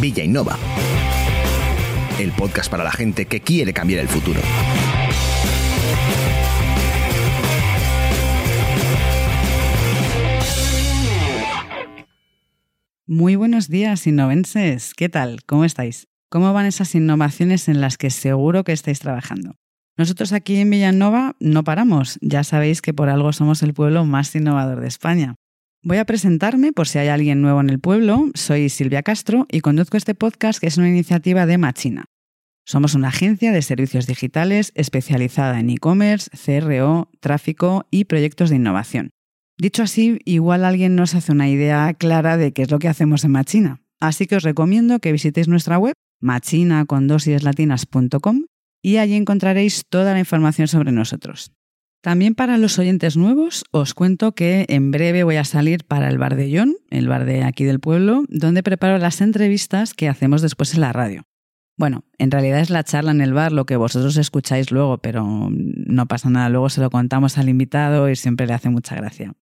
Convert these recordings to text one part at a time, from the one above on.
Villa Innova. El podcast para la gente que quiere cambiar el futuro. Muy buenos días, innovenses. ¿Qué tal? ¿Cómo estáis? ¿Cómo van esas innovaciones en las que seguro que estáis trabajando? Nosotros aquí en Villanova no paramos. Ya sabéis que por algo somos el pueblo más innovador de España. Voy a presentarme por si hay alguien nuevo en el pueblo. Soy Silvia Castro y conduzco este podcast que es una iniciativa de Machina. Somos una agencia de servicios digitales especializada en e-commerce, CRO, tráfico y proyectos de innovación. Dicho así, igual alguien nos hace una idea clara de qué es lo que hacemos en Machina. Así que os recomiendo que visitéis nuestra web, machina.com y allí encontraréis toda la información sobre nosotros. También para los oyentes nuevos os cuento que en breve voy a salir para el bar de John, el bar de aquí del pueblo, donde preparo las entrevistas que hacemos después en la radio. Bueno, en realidad es la charla en el bar lo que vosotros escucháis luego, pero no pasa nada, luego se lo contamos al invitado y siempre le hace mucha gracia.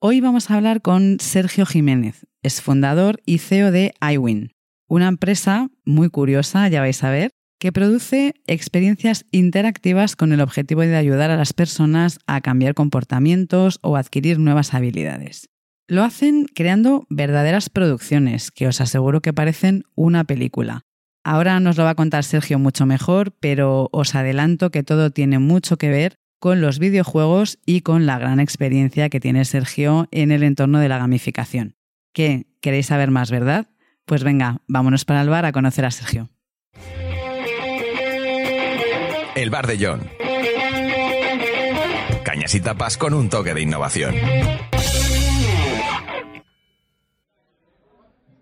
Hoy vamos a hablar con Sergio Jiménez, es fundador y CEO de iWin, una empresa muy curiosa, ya vais a ver, que produce experiencias interactivas con el objetivo de ayudar a las personas a cambiar comportamientos o adquirir nuevas habilidades. Lo hacen creando verdaderas producciones que os aseguro que parecen una película. Ahora nos lo va a contar Sergio mucho mejor, pero os adelanto que todo tiene mucho que ver con los videojuegos y con la gran experiencia que tiene Sergio en el entorno de la gamificación. ¿Qué? ¿Queréis saber más, verdad? Pues venga, vámonos para el bar a conocer a Sergio. El bar de John. Cañas y tapas con un toque de innovación.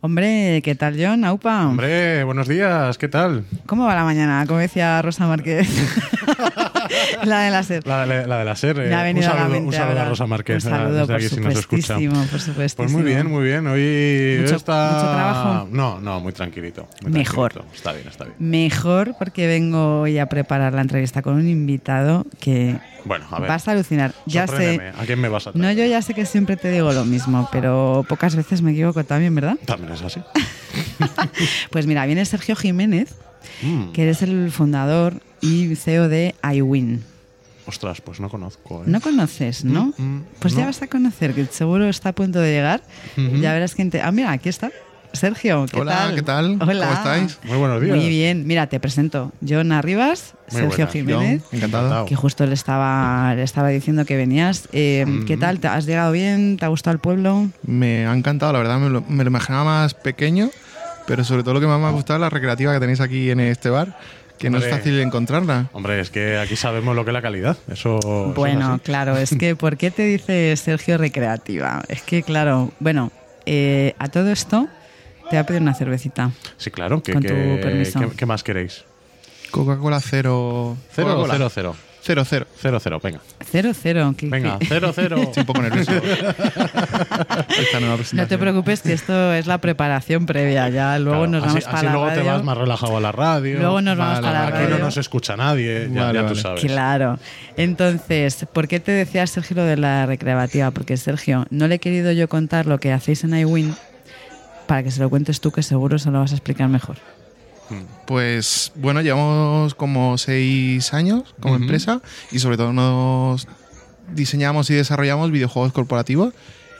Hombre, ¿qué tal, John? Aupa. Hombre, buenos días, ¿qué tal? ¿Cómo va la mañana? Como decía Rosa Márquez. la de la SER. La, de, la de la SER. Me ha eh, venido un saludo, un saludo a. Rosa Márquez. Un saludo, desde por aquí, si nos escucha. por. Pues muy bien, muy bien. Hoy Mucho- está... mucho trabajo. No, no, muy tranquilito. muy Mejor. tranquilito. Está bien, está bien. Mejor porque vengo hoy a preparar la entrevista con un invitado que Bueno, a ver. vas a alucinar. Ya sé. ¿A quién me vas a traer? No, yo ya sé que siempre te digo lo mismo, pero pocas veces me equivoco también, ¿verdad? También es así. Pues mira, viene Sergio Jiménez, Mm. que eres el fundador y CEO de iWin. Ostras, pues no conozco. ¿eh? No conoces, ¿no? Mm, mm, pues ya vas a conocer, que seguro está a punto de llegar. Ya verás quién te... Ah, mira, aquí está. Sergio, ¿qué Hola, tal? ¿qué tal? ¿Cómo Hola. estáis? Muy buenos días. Muy bien. Mira, te presento. John Arribas, Muy Sergio buenas. Jiménez. John, encantado. Que justo le estaba, le estaba diciendo que venías. Eh, ¿Qué tal? ¿Te has llegado bien? ¿Te ha gustado el pueblo? Me ha encantado, la verdad, me lo, me lo imaginaba más pequeño, pero sobre todo lo que más me ha gustado es la recreativa que tenéis aquí en este bar, que no es fácil encontrarla. Hombre, es que aquí sabemos lo que es la calidad. Eso, eso es Bueno, claro, es que ¿por qué te dice Sergio recreativa? Es que, claro, bueno, eh, a todo esto te voy a pedir una cervecita. Sí, claro. ¿Qué, Con tu qué- permiso. qué- más queréis? Coca-Cola cero. ¿Cero Coca-Cola. cero, cero? Cero, cero. Cero, cero, venga. Cero, cero. que- Venga, que- cero, cero. Estoy un poco nervioso. Esta nueva presentación. No te preocupes que esto es la preparación previa. Ya luego Claro, nos así, vamos para así la luego radio. te vas más relajado a la radio. Luego nos vamos Vale, para la. Aquí radio. no nos escucha nadie, ya, Vale, ya tú vale. sabes. Claro. Entonces, ¿por qué te decía Sergio lo de la recreativa? Porque Sergio, no le he querido yo contar lo que hacéis en iWin para que se lo cuentes tú, que seguro se lo vas a explicar mejor. Pues bueno, llevamos como seis años como Ujú. empresa y sobre todo nos diseñamos y desarrollamos videojuegos corporativos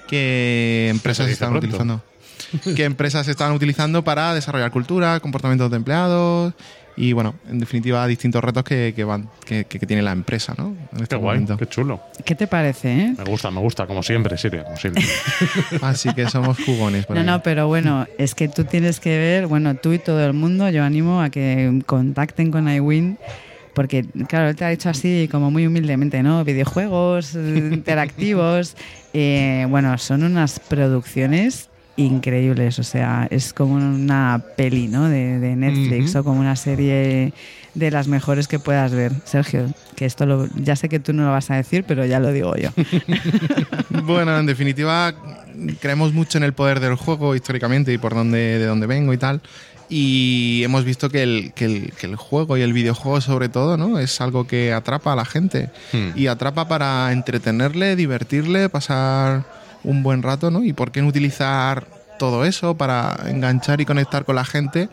que empresas están pronto. utilizando. que empresas están utilizando para desarrollar cultura, comportamientos de empleados y bueno, en definitiva distintos retos que, que van que, que- tiene la empresa, ¿no? En Qué este guay, momento. qué chulo. ¿Qué te parece, eh? Me gusta, me gusta, como siempre, Siria, como siempre. Así que somos jugones. por No, ahí. no, pero bueno, es que tú tienes que ver, bueno, tú y todo el mundo, yo animo a que contacten con iWin, porque, claro, él te ha dicho así como muy humildemente, ¿no? Videojuegos eh, interactivos, eh, bueno, son unas producciones increíbles, o sea, es como una peli, ¿no? De, de Netflix o como una serie de las mejores que puedas ver. Sergio, que esto lo, ya sé que tú no lo vas a decir, pero ya lo digo yo. Bueno, en definitiva, creemos mucho en el poder del juego históricamente y por dónde, de dónde vengo y tal. Y hemos visto que el, que, el, que el juego y el videojuego sobre todo, ¿no? Es algo que atrapa a la gente. Hmm. Y atrapa para entretenerle, divertirle, pasar un buen rato, ¿no? Y por qué no utilizar todo eso, para enganchar y conectar con la gente,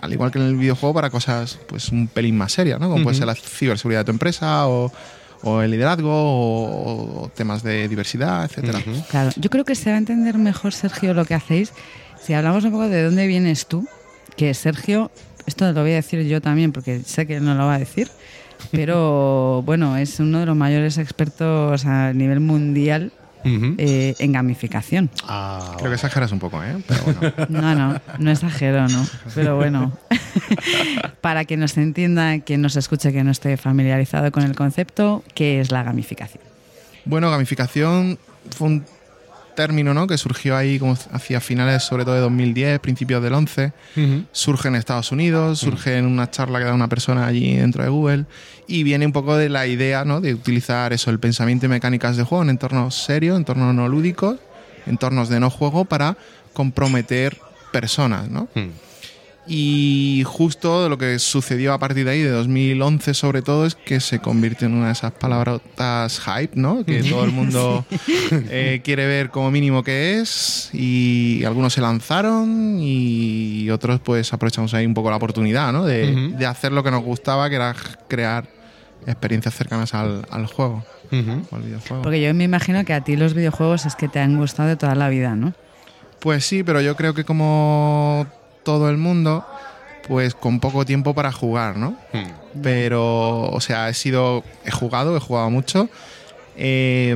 al igual que en el videojuego, para cosas pues un pelín más serias, ¿no? Como puede Ujú. ser la ciberseguridad de tu empresa o, o el liderazgo o, o temas de diversidad, etcétera. Claro, yo creo que se va a entender mejor, Sergio, lo que hacéis si hablamos un poco de dónde vienes tú, que Sergio, esto lo voy a decir yo también porque sé que él no lo va a decir, pero bueno, es uno de los mayores expertos a nivel mundial Eh, en gamificación. Ah, Creo que exageras un poco, ¿eh? Pero bueno. No, no, no exagero, no. Pero bueno, para que nos entienda, quien nos escuche que no esté familiarizado con el concepto, ¿qué es la gamificación? Bueno, gamificación fue un término ¿no? que surgió ahí como hacia finales sobre todo de 2010, principios del 11. Ujú. Surge en Estados Unidos, surge en una charla que da una persona allí dentro de Google y viene un poco de la idea ¿no? de utilizar eso, el pensamiento y mecánicas de juego en entornos serios, entornos no lúdicos, entornos de no juego para comprometer personas, ¿no? Mm. Y justo lo que sucedió a partir de ahí, de 2011 sobre todo, es que se convirtió en una de esas palabrotas hype, ¿no? Que todo el mundo eh, quiere ver como mínimo qué es y algunos se lanzaron y otros pues aprovechamos ahí un poco la oportunidad, ¿no? De, de hacer lo que nos gustaba, que era crear experiencias cercanas al, al juego, al videojuego. Porque yo me imagino que a ti los videojuegos es que te han gustado de toda la vida, ¿no? Pues sí, pero yo creo que como todo el mundo, pues con poco tiempo para jugar, ¿no? Mm. pero, o sea, he sido, he jugado, he jugado mucho, eh,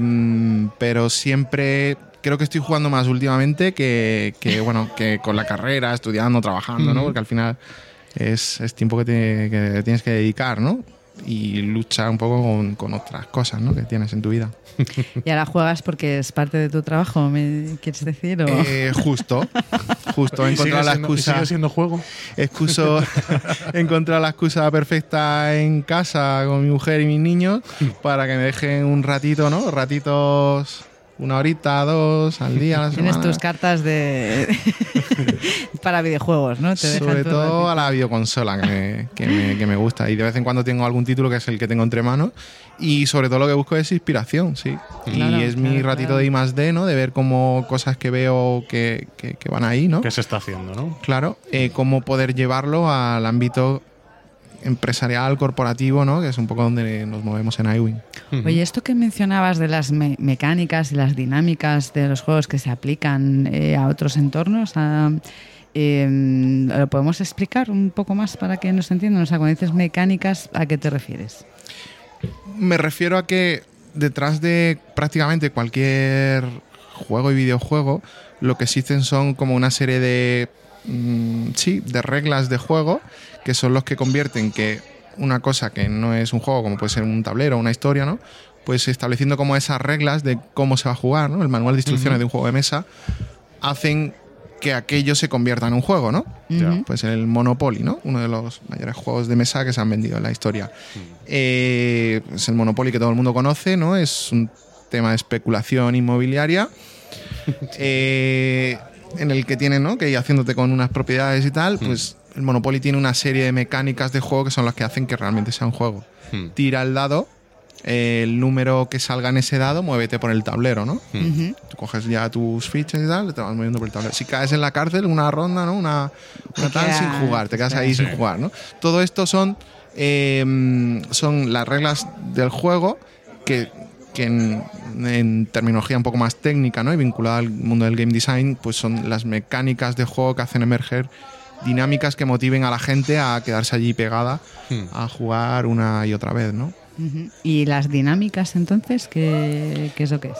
pero siempre creo que estoy jugando más últimamente que, que, bueno, que con la carrera, estudiando, trabajando, ¿no? Ujú. Porque al final es, es tiempo que, te- que tienes que dedicar, ¿no? Y lucha un poco con, con otras cosas, ¿no? Que tienes en tu vida. Y ahora juegas porque es parte de tu trabajo, ¿me quieres decir? O... Eh, justo, justo, he ¿Y sigue encontrado la excusa. ¿Sigue siendo juego? excuso, he encontrado la excusa perfecta en casa con mi mujer y mis niños para que me dejen un ratito, ¿no? Ratitos, una horita, dos al día. a la Tienes tus cartas de para videojuegos, ¿no? Te Sobre todo ratito. a la videoconsola que me, que, me, que me gusta. Y de vez en cuando tengo algún título que es el que tengo entre manos. Y sobre todo lo que busco es inspiración, sí. Claro, y es mi ratito claro. de I más D, ¿no? De ver cómo cosas que veo que, que- que van ahí, ¿no? ¿Qué se está haciendo, no? Claro, eh, cómo poder llevarlo al ámbito empresarial, corporativo, ¿no? Que es un poco donde nos movemos en iWin. Oye, esto que mencionabas de las me- mecánicas y las dinámicas de los juegos que se aplican eh, a otros entornos, a- eh, ¿lo podemos explicar un poco más para que nos entiendan? O sea, cuando dices mecánicas, ¿a qué te refieres? Me refiero a que detrás de prácticamente cualquier juego y videojuego, lo que existen son como una serie de mm, sí, de reglas de juego que son los que convierten que una cosa que no es un juego, como puede ser un tablero o una historia, ¿no? Pues estableciendo como esas reglas de cómo se va a jugar, ¿no? El manual de instrucciones de un juego de mesa hacen que aquello se convierta en un juego, ¿no? Ujú. Pues el Monopoly, ¿no? Uno de los mayores juegos de mesa que se han vendido en la historia. Eh, es el Monopoly que todo el mundo conoce, ¿no? Es un tema de especulación inmobiliaria. eh, en el que tienes, ¿no? Que ir haciéndote con unas propiedades y tal, pues el Monopoly tiene una serie de mecánicas de juego que son las que hacen que realmente sea un juego. Mm. Tira el dado, eh, el número que salga en ese dado, muévete por el tablero, ¿no? Ujú. Tú coges ya tus fichas y tal, te vas moviendo por el tablero. Si caes en la cárcel, una ronda, ¿no? Una, una tal sin jugar, te quedas ahí Sí. sin jugar, ¿no? Todo esto son, eh, son las reglas del juego que, que en, en terminología un poco más técnica, ¿no? Y vinculada al mundo del game design, pues son las mecánicas de juego que hacen emerger dinámicas que motiven a la gente a quedarse allí pegada Hmm. a jugar una y otra vez, ¿no? ¿Y las dinámicas entonces qué, qué es lo que es?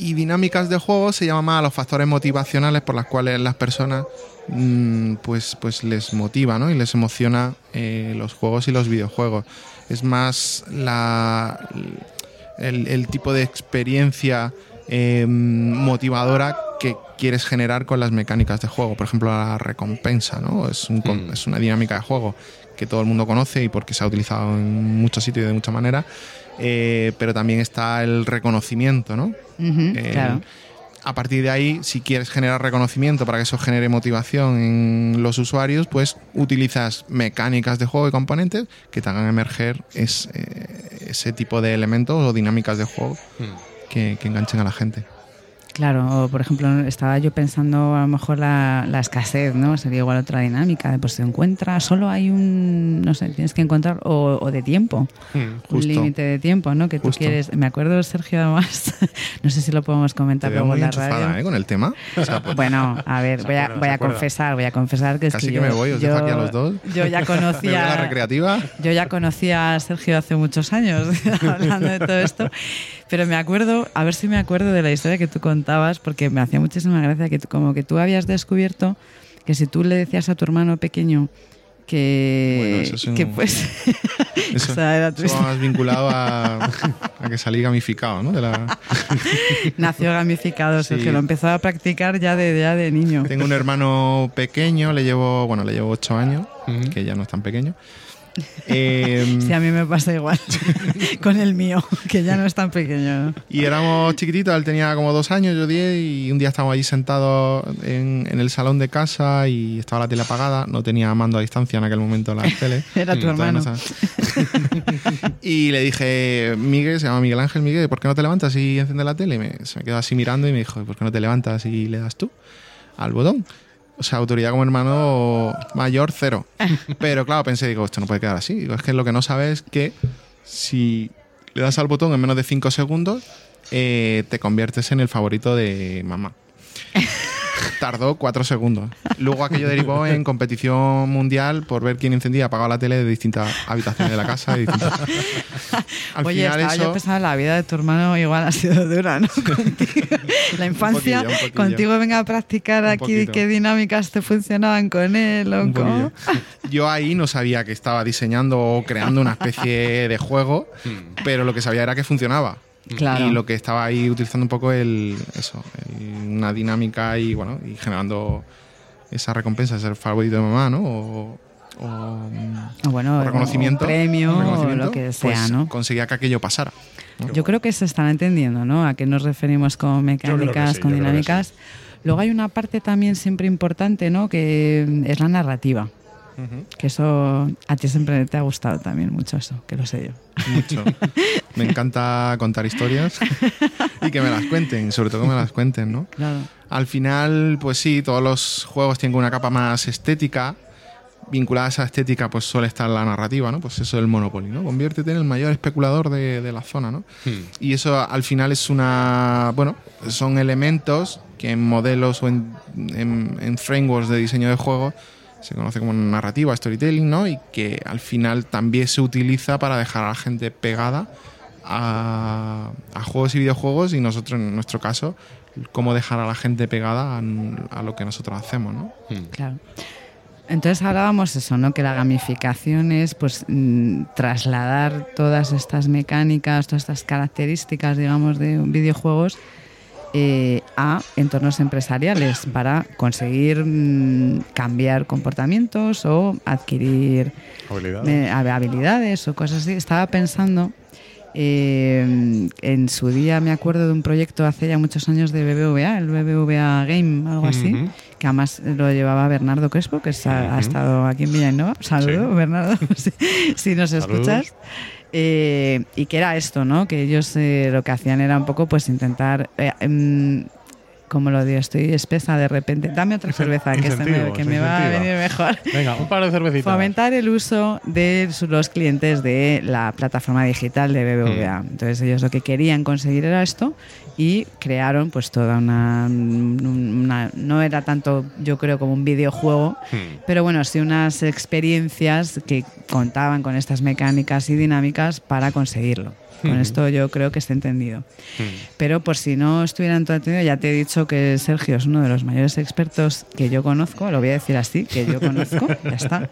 y dinámicas de juego se llama más a los factores motivacionales por las cuales las personas mm, pues, pues les motiva ¿no? y les emociona eh, los juegos y los videojuegos. Es más la, el, el tipo de experiencia eh, motivadora que quieres generar con las mecánicas de juego. Por ejemplo, la recompensa, ¿no? Es, un Mm. es una dinámica de juego que todo el mundo conoce y porque se ha utilizado en muchos sitios y de muchas maneras. Eh, pero también está el reconocimiento, ¿no? El- claro. A partir de ahí, si quieres generar reconocimiento para que eso genere motivación en los usuarios, pues utilizas mecánicas de juego y componentes que te hagan emerger es- eh, ese tipo de elementos o dinámicas de juego Mm. que, que enganchen a la gente. Claro, o por ejemplo, estaba yo pensando a lo mejor la, la escasez, ¿no? Sería igual otra dinámica, de pues se encuentra, solo hay un, no sé, tienes que encontrar, o, o de tiempo, Hmm. un límite de tiempo, ¿no? Que tú quieres, me acuerdo, Sergio, además, no sé si lo podemos Te comentar veo muy en la radio. ¿eh? Con el tema. O sea, pues, Bueno, a ver, voy a, voy a confesar, voy a confesar que es Casi que que yo, me voy, os yo, dejo aquí a los dos. Yo ya me voy a la conocía, recreativa. yo ya conocía a Sergio hace muchos años hablando de todo esto, pero me acuerdo, a ver si me acuerdo de la historia que tú contabas, porque me hacía muchísima gracia que tú- como que tú habías descubierto que si tú le decías a tu hermano pequeño que, Bueno, eso es un- que pues Eso, o sea, era eso más vinculado a, a que salí gamificado, ¿no? De la, nació gamificado, Sí. Sergio lo empezó a practicar ya de, ya de niño. Tengo un hermano pequeño, le llevo, bueno, le llevo ocho años, que ya no es tan pequeño. Eh, Sí, a mí me pasa igual con el mío, que ya no es tan pequeño. Y éramos chiquititos, él tenía como dos años, yo diez, y un día estábamos ahí sentados en, en el salón de casa y estaba la tele apagada, no tenía mando a distancia en aquel momento la tele. Era tu hermano. no y le dije, Miguel, se llama Miguel Ángel, Miguel, ¿por qué no te levantas y enciendes la tele? Y me, se me quedó así mirando y me dijo, ¿por qué no te levantas y le das tú al botón? O sea, autoridad como hermano mayor, cero. Pero claro, pensé, digo, esto no puede quedar así. Digo, es que lo que no sabes es que si le das al botón en menos de 5 segundos, eh, te conviertes en el favorito de mamá. Tardó 4 segundos. Luego aquello derivó en competición mundial por ver quién encendía y apagaba la tele de distintas habitaciones de la casa. de distintas- Al Oye, final estaba yo eso... pensando, la vida de tu hermano igual ha sido dura, ¿no? Contigo. La infancia, poquillo, un poquillo. contigo venga a practicar Un aquí poquito. qué dinámicas te funcionaban con él o poquillo. Yo ahí no sabía que estaba diseñando o creando una especie de juego, pero lo que sabía era que funcionaba. Claro. Y lo que estaba ahí utilizando un poco el, eso, el- una dinámica y bueno, y generando esa recompensa de ser favorito de mamá, ¿no? O, o, O bueno, o reconocimiento. premio o reconocimiento, lo que sea, pues ¿no? Conseguía que aquello pasara. ¿no? Yo creo que se están entendiendo, ¿no? A qué nos referimos con mecánicas, sí, con dinámicas. Luego hay una parte también siempre importante, ¿no? Que es la narrativa. Que eso a ti siempre te ha gustado también mucho eso, que lo sé yo. Mucho. Me encanta contar historias y que me las cuenten, sobre todo que me las cuenten, ¿no? Claro. Al final, pues sí, todos los juegos tienen una capa más estética. Vinculada a esa estética, pues suele estar la narrativa, ¿no? Pues eso del Monopoly, ¿no? Conviértete en el mayor especulador de, de la zona, ¿no? Hmm. Y eso al final es una. Bueno, son elementos que en modelos o en, en- en frameworks de diseño de juegos se conoce como narrativa, storytelling, ¿no? Y que al final también se utiliza para dejar a la gente pegada a, a juegos y videojuegos y nosotros, en nuestro caso, cómo dejar a la gente pegada a, a lo que nosotros hacemos, ¿no? Hmm. Claro. Entonces hablábamos eso, ¿no? Que la gamificación es pues mm, trasladar todas estas mecánicas, todas estas características, digamos, de videojuegos eh, a entornos empresariales para conseguir mm, cambiar comportamientos o adquirir Habilidad. eh, hab- habilidades o cosas así. Estaba pensando, eh, en su día me acuerdo de un proyecto hace ya muchos años de BBVA, el BBVA Game, algo así, que además lo llevaba Bernardo Crespo, que está- ha Ujú. estado aquí en Villanueva. Saludos, Sí. Bernardo, si, si nos escuchas. Eh, y que era esto, ¿no? Que ellos eh, lo que hacían era un poco pues intentar... eh, em, como lo digo, estoy espesa de repente. Dame otra cerveza, que, se me, que va a venir mejor. Venga, un par de cervecitas. Fomentar el uso de los clientes de la plataforma digital de BBVA. Entonces ellos lo que querían conseguir era esto y crearon pues toda una, una- no era tanto yo creo como un videojuego, Hmm. pero bueno, sí unas experiencias que contaban con estas mecánicas y dinámicas para conseguirlo. Con esto yo creo que está entendido. Pero por si no estuvieran todo entendido, ya te he dicho que Sergio es uno de los mayores expertos que yo conozco, lo voy a decir así, que yo conozco, ya está,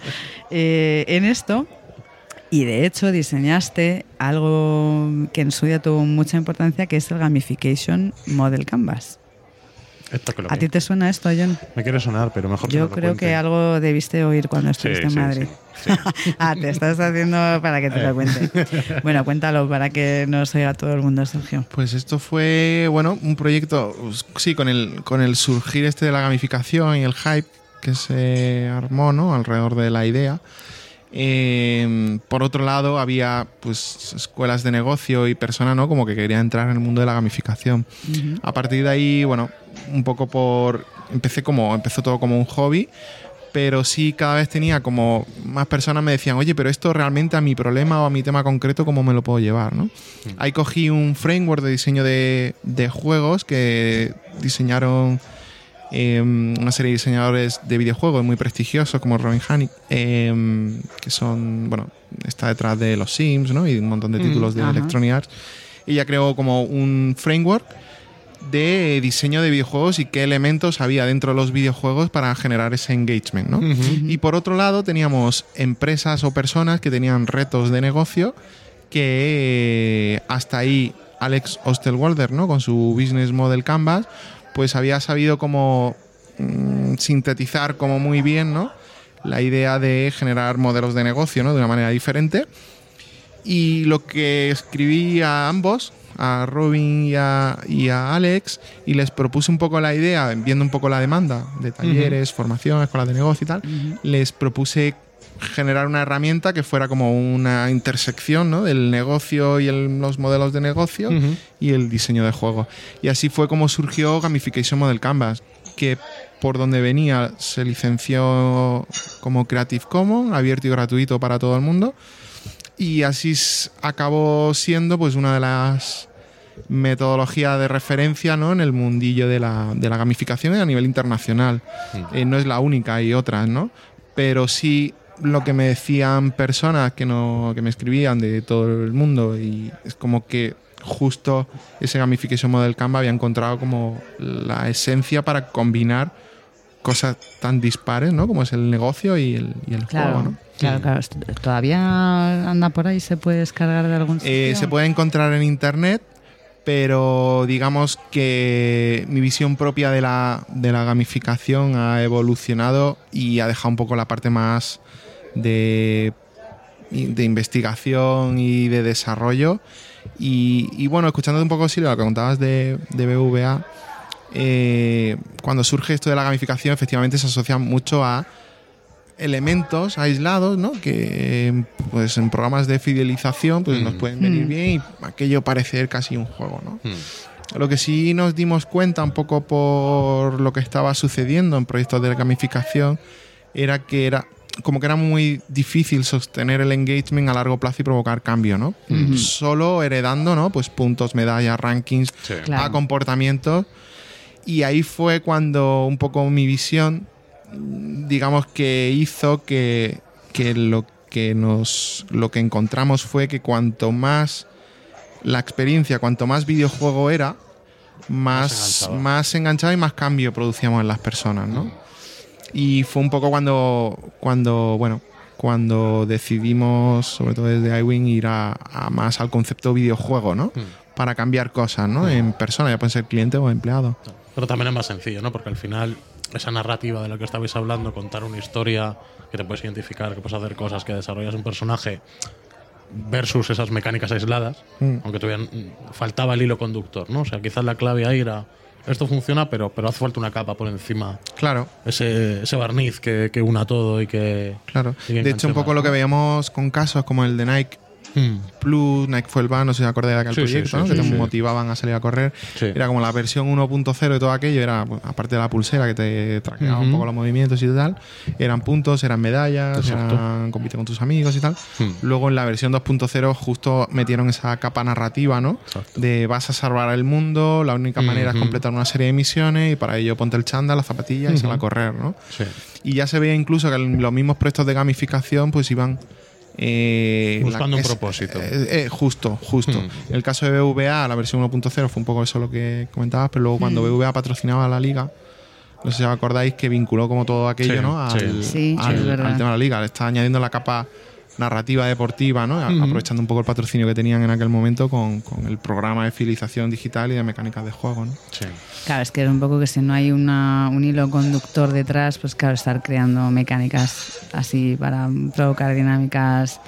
eh, en esto. Y de hecho diseñaste algo que en su día tuvo mucha importancia, que es el Gamification Model Canvas. Esto que lo ¿A ti te suena esto, John? Me quiere sonar, pero mejor que Yo nos lo creo que cuente. algo debiste oír cuando estuviste sí, en Madrid. sí, sí. ah, te estás haciendo para que te lo cuente. Bueno, cuéntalo para que nos oiga todo el mundo, Sergio. Pues esto fue, bueno, un proyecto, sí, con el, con el surgir este de la gamificación y el hype que se armó, ¿no? Alrededor de la idea. Eh, por otro lado, había pues escuelas de negocio y personas, ¿no? Como que querían entrar en el mundo de la gamificación. A partir de ahí, bueno, un poco por. Empecé como. Empezó todo como un hobby. Pero sí, cada vez tenía como más personas me decían, oye, pero esto realmente a mi problema o a mi tema concreto, ¿cómo me lo puedo llevar? ¿no? Ahí cogí un framework de diseño de, de juegos que diseñaron eh, una serie de diseñadores de videojuegos muy prestigiosos como Robin Hannick, eh, que son, bueno, está detrás de los Sims ¿no? y un montón de títulos de ajá. Electronic Arts. Ella creó como un framework de diseño de videojuegos y qué elementos había dentro de los videojuegos para generar ese engagement. ¿no? Y por otro lado teníamos empresas o personas que tenían retos de negocio que eh, hasta ahí Alex Osterwalder, ¿no? con su Business Model Canvas, pues había sabido como mm, sintetizar como muy bien ¿no? la idea de generar modelos de negocio ¿no? de una manera diferente. Y lo que escribí a ambos, a Robin y a, y a Alex, y les propuse un poco la idea, viendo un poco la demanda de talleres, formación, escuelas de negocio y tal, les propuse generar una herramienta que fuera como una intersección ¿no? del negocio y el- los modelos de negocio y el diseño de juego. Y así fue como surgió Gamification Model Canvas, que por donde venía se licenció como Creative Commons, abierto y gratuito para todo el mundo. Y así acabó siendo pues una de las metodologías de referencia ¿no? en el mundillo de la, de la gamificación a nivel internacional. Eh, no es la única, hay otras, ¿no? Pero sí lo que me decían personas que, no, que me escribían de todo el mundo y es como que justo ese Gamification Model Canva había encontrado como la esencia para combinar cosas tan dispares, ¿no? Como es el negocio y el, y el Claro, juego, ¿no? claro, claro. ¿Todavía anda por ahí? ¿Se puede descargar de algún sitio? Eh, se puede encontrar en internet, pero digamos que mi visión propia de la, de la gamificación ha evolucionado y ha dejado un poco la parte más de, de investigación y de desarrollo. Y, y bueno, escuchando un poco, Silvia, lo que contabas de, de BVA, eh, cuando surge esto de la gamificación, efectivamente se asocia mucho a elementos aislados, ¿no? Que pues en programas de fidelización pues nos pueden venir Mm. bien y aquello parecer casi un juego, ¿no? Lo que sí nos dimos cuenta un poco por lo que estaba sucediendo en proyectos de gamificación era que era como que era muy difícil sostener el engagement a largo plazo y provocar cambio, ¿no? Solo heredando, ¿no? Pues puntos, medallas, rankings, Sí. Claro. a comportamientos. Y ahí fue cuando un poco mi visión, digamos que hizo que, que lo que nos lo que encontramos fue que cuanto más la experiencia, cuanto más videojuego era, más, más enganchaba y más cambio producíamos en las personas, ¿no? Y fue un poco cuando, cuando bueno, cuando decidimos, sobre todo desde iWing, ir a, a más al concepto videojuego, ¿no? Para cambiar cosas, ¿no? En persona, ya pueden ser cliente o empleado. Pero también es más sencillo, ¿no? Porque al final, esa narrativa de la que estabais hablando, contar una historia que te puedes identificar, que puedes hacer cosas, que desarrollas un personaje, versus esas mecánicas aisladas, Mm. aunque todavía faltaba el hilo conductor, ¿no? O sea, quizás la clave ahí era, esto funciona, pero, pero hace falta una capa por encima, Claro, ese, ese barniz que, que una todo y que... claro. y que De hecho, un poco lo que veíamos con casos como el de Nike Hmm. Plus, Nike fue el ban, no sé si acordáis de aquel Sí, proyecto, sí, ¿no? sí, que te motivaban a salir a correr. Era como la versión 1.0 de todo aquello, era pues, aparte de la pulsera que te traqueaba un poco los movimientos y tal, eran puntos, eran medallas, Exacto. eran compite con tus amigos y tal. Hmm. Luego en la versión 2.0 justo metieron esa capa narrativa, ¿no? Exacto. De vas a salvar el mundo, la única manera es completar una serie de misiones y para ello ponte el chándal, las zapatillas y sal a correr, ¿no? Y ya se veía incluso que los mismos proyectos de gamificación pues iban... eh, Buscando un es- propósito. eh, eh, justo, justo. Hmm. En el caso de BVA, la versión 1.0 fue un poco eso lo que comentabas, pero luego cuando BVA patrocinaba la liga, no sé si os acordáis que vinculó como todo aquello Sí, ¿no? al, sí. Sí, al- al tema de la liga. Le está añadiendo la capa narrativa deportiva, ¿no? A- Ujú. aprovechando un poco el patrocinio que tenían en aquel momento con, con el programa de fidelización digital y de mecánicas de juego. ¿no? Sí. Claro, es que es un poco que si no hay una, un hilo conductor detrás, pues claro, estar creando mecánicas así para provocar dinámicas.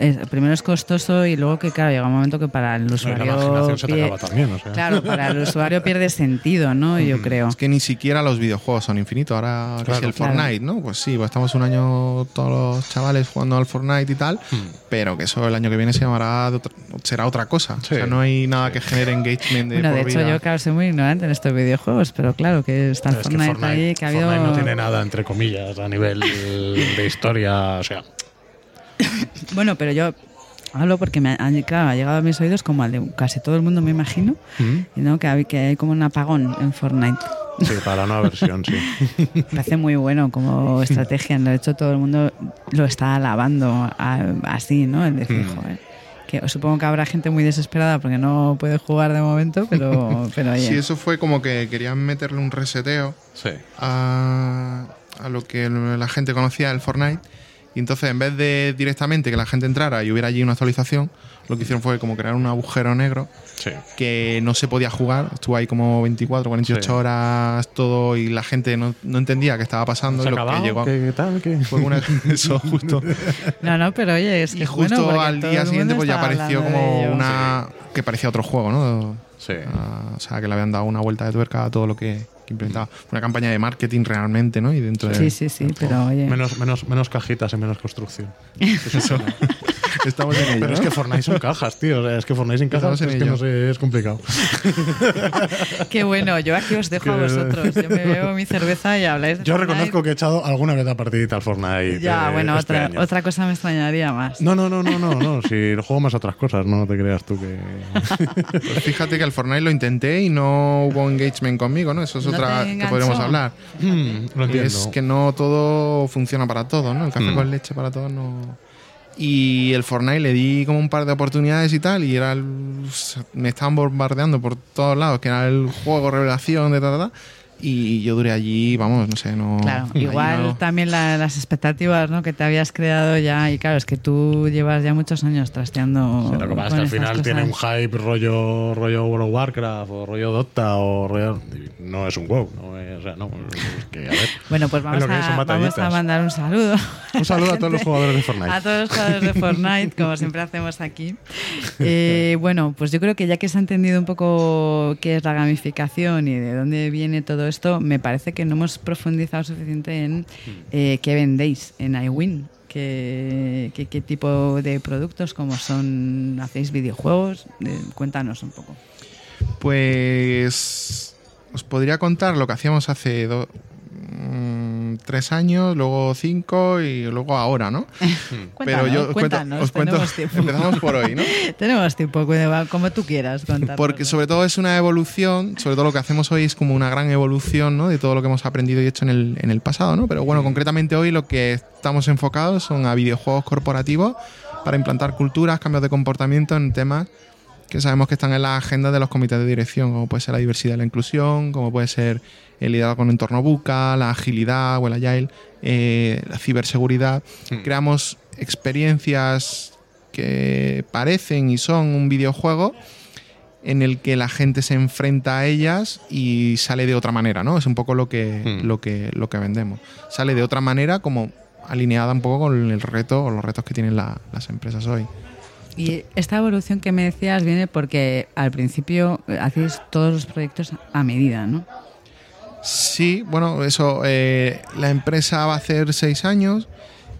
es- primero es costoso y luego que, claro, llega un momento que para el La usuario. imaginación se te pie- acaba también, o sea. Claro, para el usuario pierde sentido, ¿no? Yo creo. Es que ni siquiera los videojuegos son infinitos. Ahora que Claro. si el Claro. Fortnite, ¿no? Pues sí, pues estamos un año todos los chavales jugando al Fortnite y tal, Hmm. pero que eso el año que viene se llamará otra- será otra cosa. Sí. O sea, no hay nada que genere engagement de Bueno, de hecho, vida. yo, claro, soy muy ignorante en estos videojuegos, pero claro que está el Es que Fortnite, ahí, que ha habido. Fortnite no tiene nada, entre comillas, a nivel de historia. O sea, Bueno, pero yo hablo porque me ha, claro, ha llegado a mis oídos como al de casi todo el mundo, me imagino, y ¿no? que, hay, que hay como un apagón en Fortnite. Sí, para la nueva versión, sí. Me parece muy bueno como estrategia. De hecho, todo el mundo lo está alabando a- así, ¿no? El decir, Mm. joder. Que supongo que habrá gente muy desesperada porque no puede jugar de momento, pero, pero oye. Sí, eso fue como que querían meterle un reseteo Sí. a, a lo que la gente conocía el Fortnite. Y entonces, en vez de directamente que la gente entrara y hubiera allí una actualización, lo que hicieron fue como crear un agujero negro Sí. que no se podía jugar. Estuvo ahí como 24, 48 Sí. horas todo y la gente no, no entendía qué estaba pasando. ¿Se y lo que llegó ¿Qué, qué tal? ¿Qué? fue una, eso justo. No, no, pero oye, es que y bueno justo al día siguiente pues ya apareció de como una que parecía otro juego, ¿no? Sí. Ah, o sea, que le habían dado una vuelta de tuerca a todo lo que, que implementaba. Una campaña de marketing realmente, ¿no? Y dentro de Sí, sí, sí, pero oye. Menos, menos, menos cajitas y menos construcción. eso. Estamos en ello. Pero es ¿no? que Fortnite son cajas, tío. O sea, es que Fortnite sin cajas es que no sé, es complicado. Qué bueno, yo aquí os dejo a vosotros. Yo me bebo mi cerveza y habláis de Yo Fortnite. reconozco que he echado alguna vez la partidita al Fortnite. Ya, eh, bueno, este otra, año. otra cosa me extrañaría más. No, no, no, no, no, no. Si juego más a otras cosas, no te creas tú que. Pues fíjate que el Fortnite lo intenté y no hubo engagement conmigo, ¿no? Eso es ¿No otra que podríamos hablar. Hmm, lo Y entiendo. es que no todo funciona para todos, ¿no? El café Mm. con leche para todos no. Y el Fortnite le di como un par de oportunidades y tal, y era el- me estaban bombardeando por todos lados, que era el juego revelación de tal, tal, tal, y yo duré allí, vamos, no sé, no. Claro, igual no- también la- las expectativas ¿no? que te habías creado ya, y claro, es que tú llevas ya muchos años trasteando. Sí, lo que pasa es que al final tiene un hype rollo, rollo World of Warcraft o rollo Dota o rollo. No es un WoW, no es- o sea, no. Es que, a ver. Bueno, pues vamos, a, vamos a mandar un saludo. Un saludo a todos los jugadores de Fortnite. A todos los jugadores de Fortnite, como siempre hacemos aquí. Eh, bueno, pues yo creo que ya que se ha entendido un poco qué es la gamificación y de dónde viene todo esto, me parece que no hemos profundizado suficiente en eh, qué vendéis en iWin. ¿Qué, qué, qué tipo de productos, como son, hacéis videojuegos? Eh, cuéntanos un poco. Pues os podría contar lo que hacíamos hace do- mm, tres años, luego cinco y luego ahora, ¿no? Cuéntanos, os cuento- os cuento- tenemos tiempo. empezamos por hoy, ¿no? Tenemos tiempo, como tú quieras contar. Porque sobre todo es una evolución, sobre todo lo que hacemos hoy es como una gran evolución ¿no? de todo lo que hemos aprendido y hecho en el, en el pasado, ¿no? Pero bueno, concretamente hoy lo que estamos enfocados son a videojuegos corporativos para implantar culturas, cambios de comportamiento en temas que sabemos que están en la agenda de los comités de dirección, como puede ser la diversidad y la inclusión, como puede ser el liderazgo con entorno buca, la agilidad o el agile, eh, la ciberseguridad. Creamos experiencias que parecen y son un videojuego en el que la gente se enfrenta a ellas y sale de otra manera, ¿no? Es un poco lo que, Hmm. lo que, lo que vendemos. Sale de otra manera como alineada un poco con el reto o los retos que tienen la- las empresas hoy. Y esta evolución que me decías viene porque al principio hacéis todos los proyectos a medida, ¿no? Sí, bueno, eso, eh, la empresa va a hacer seis años.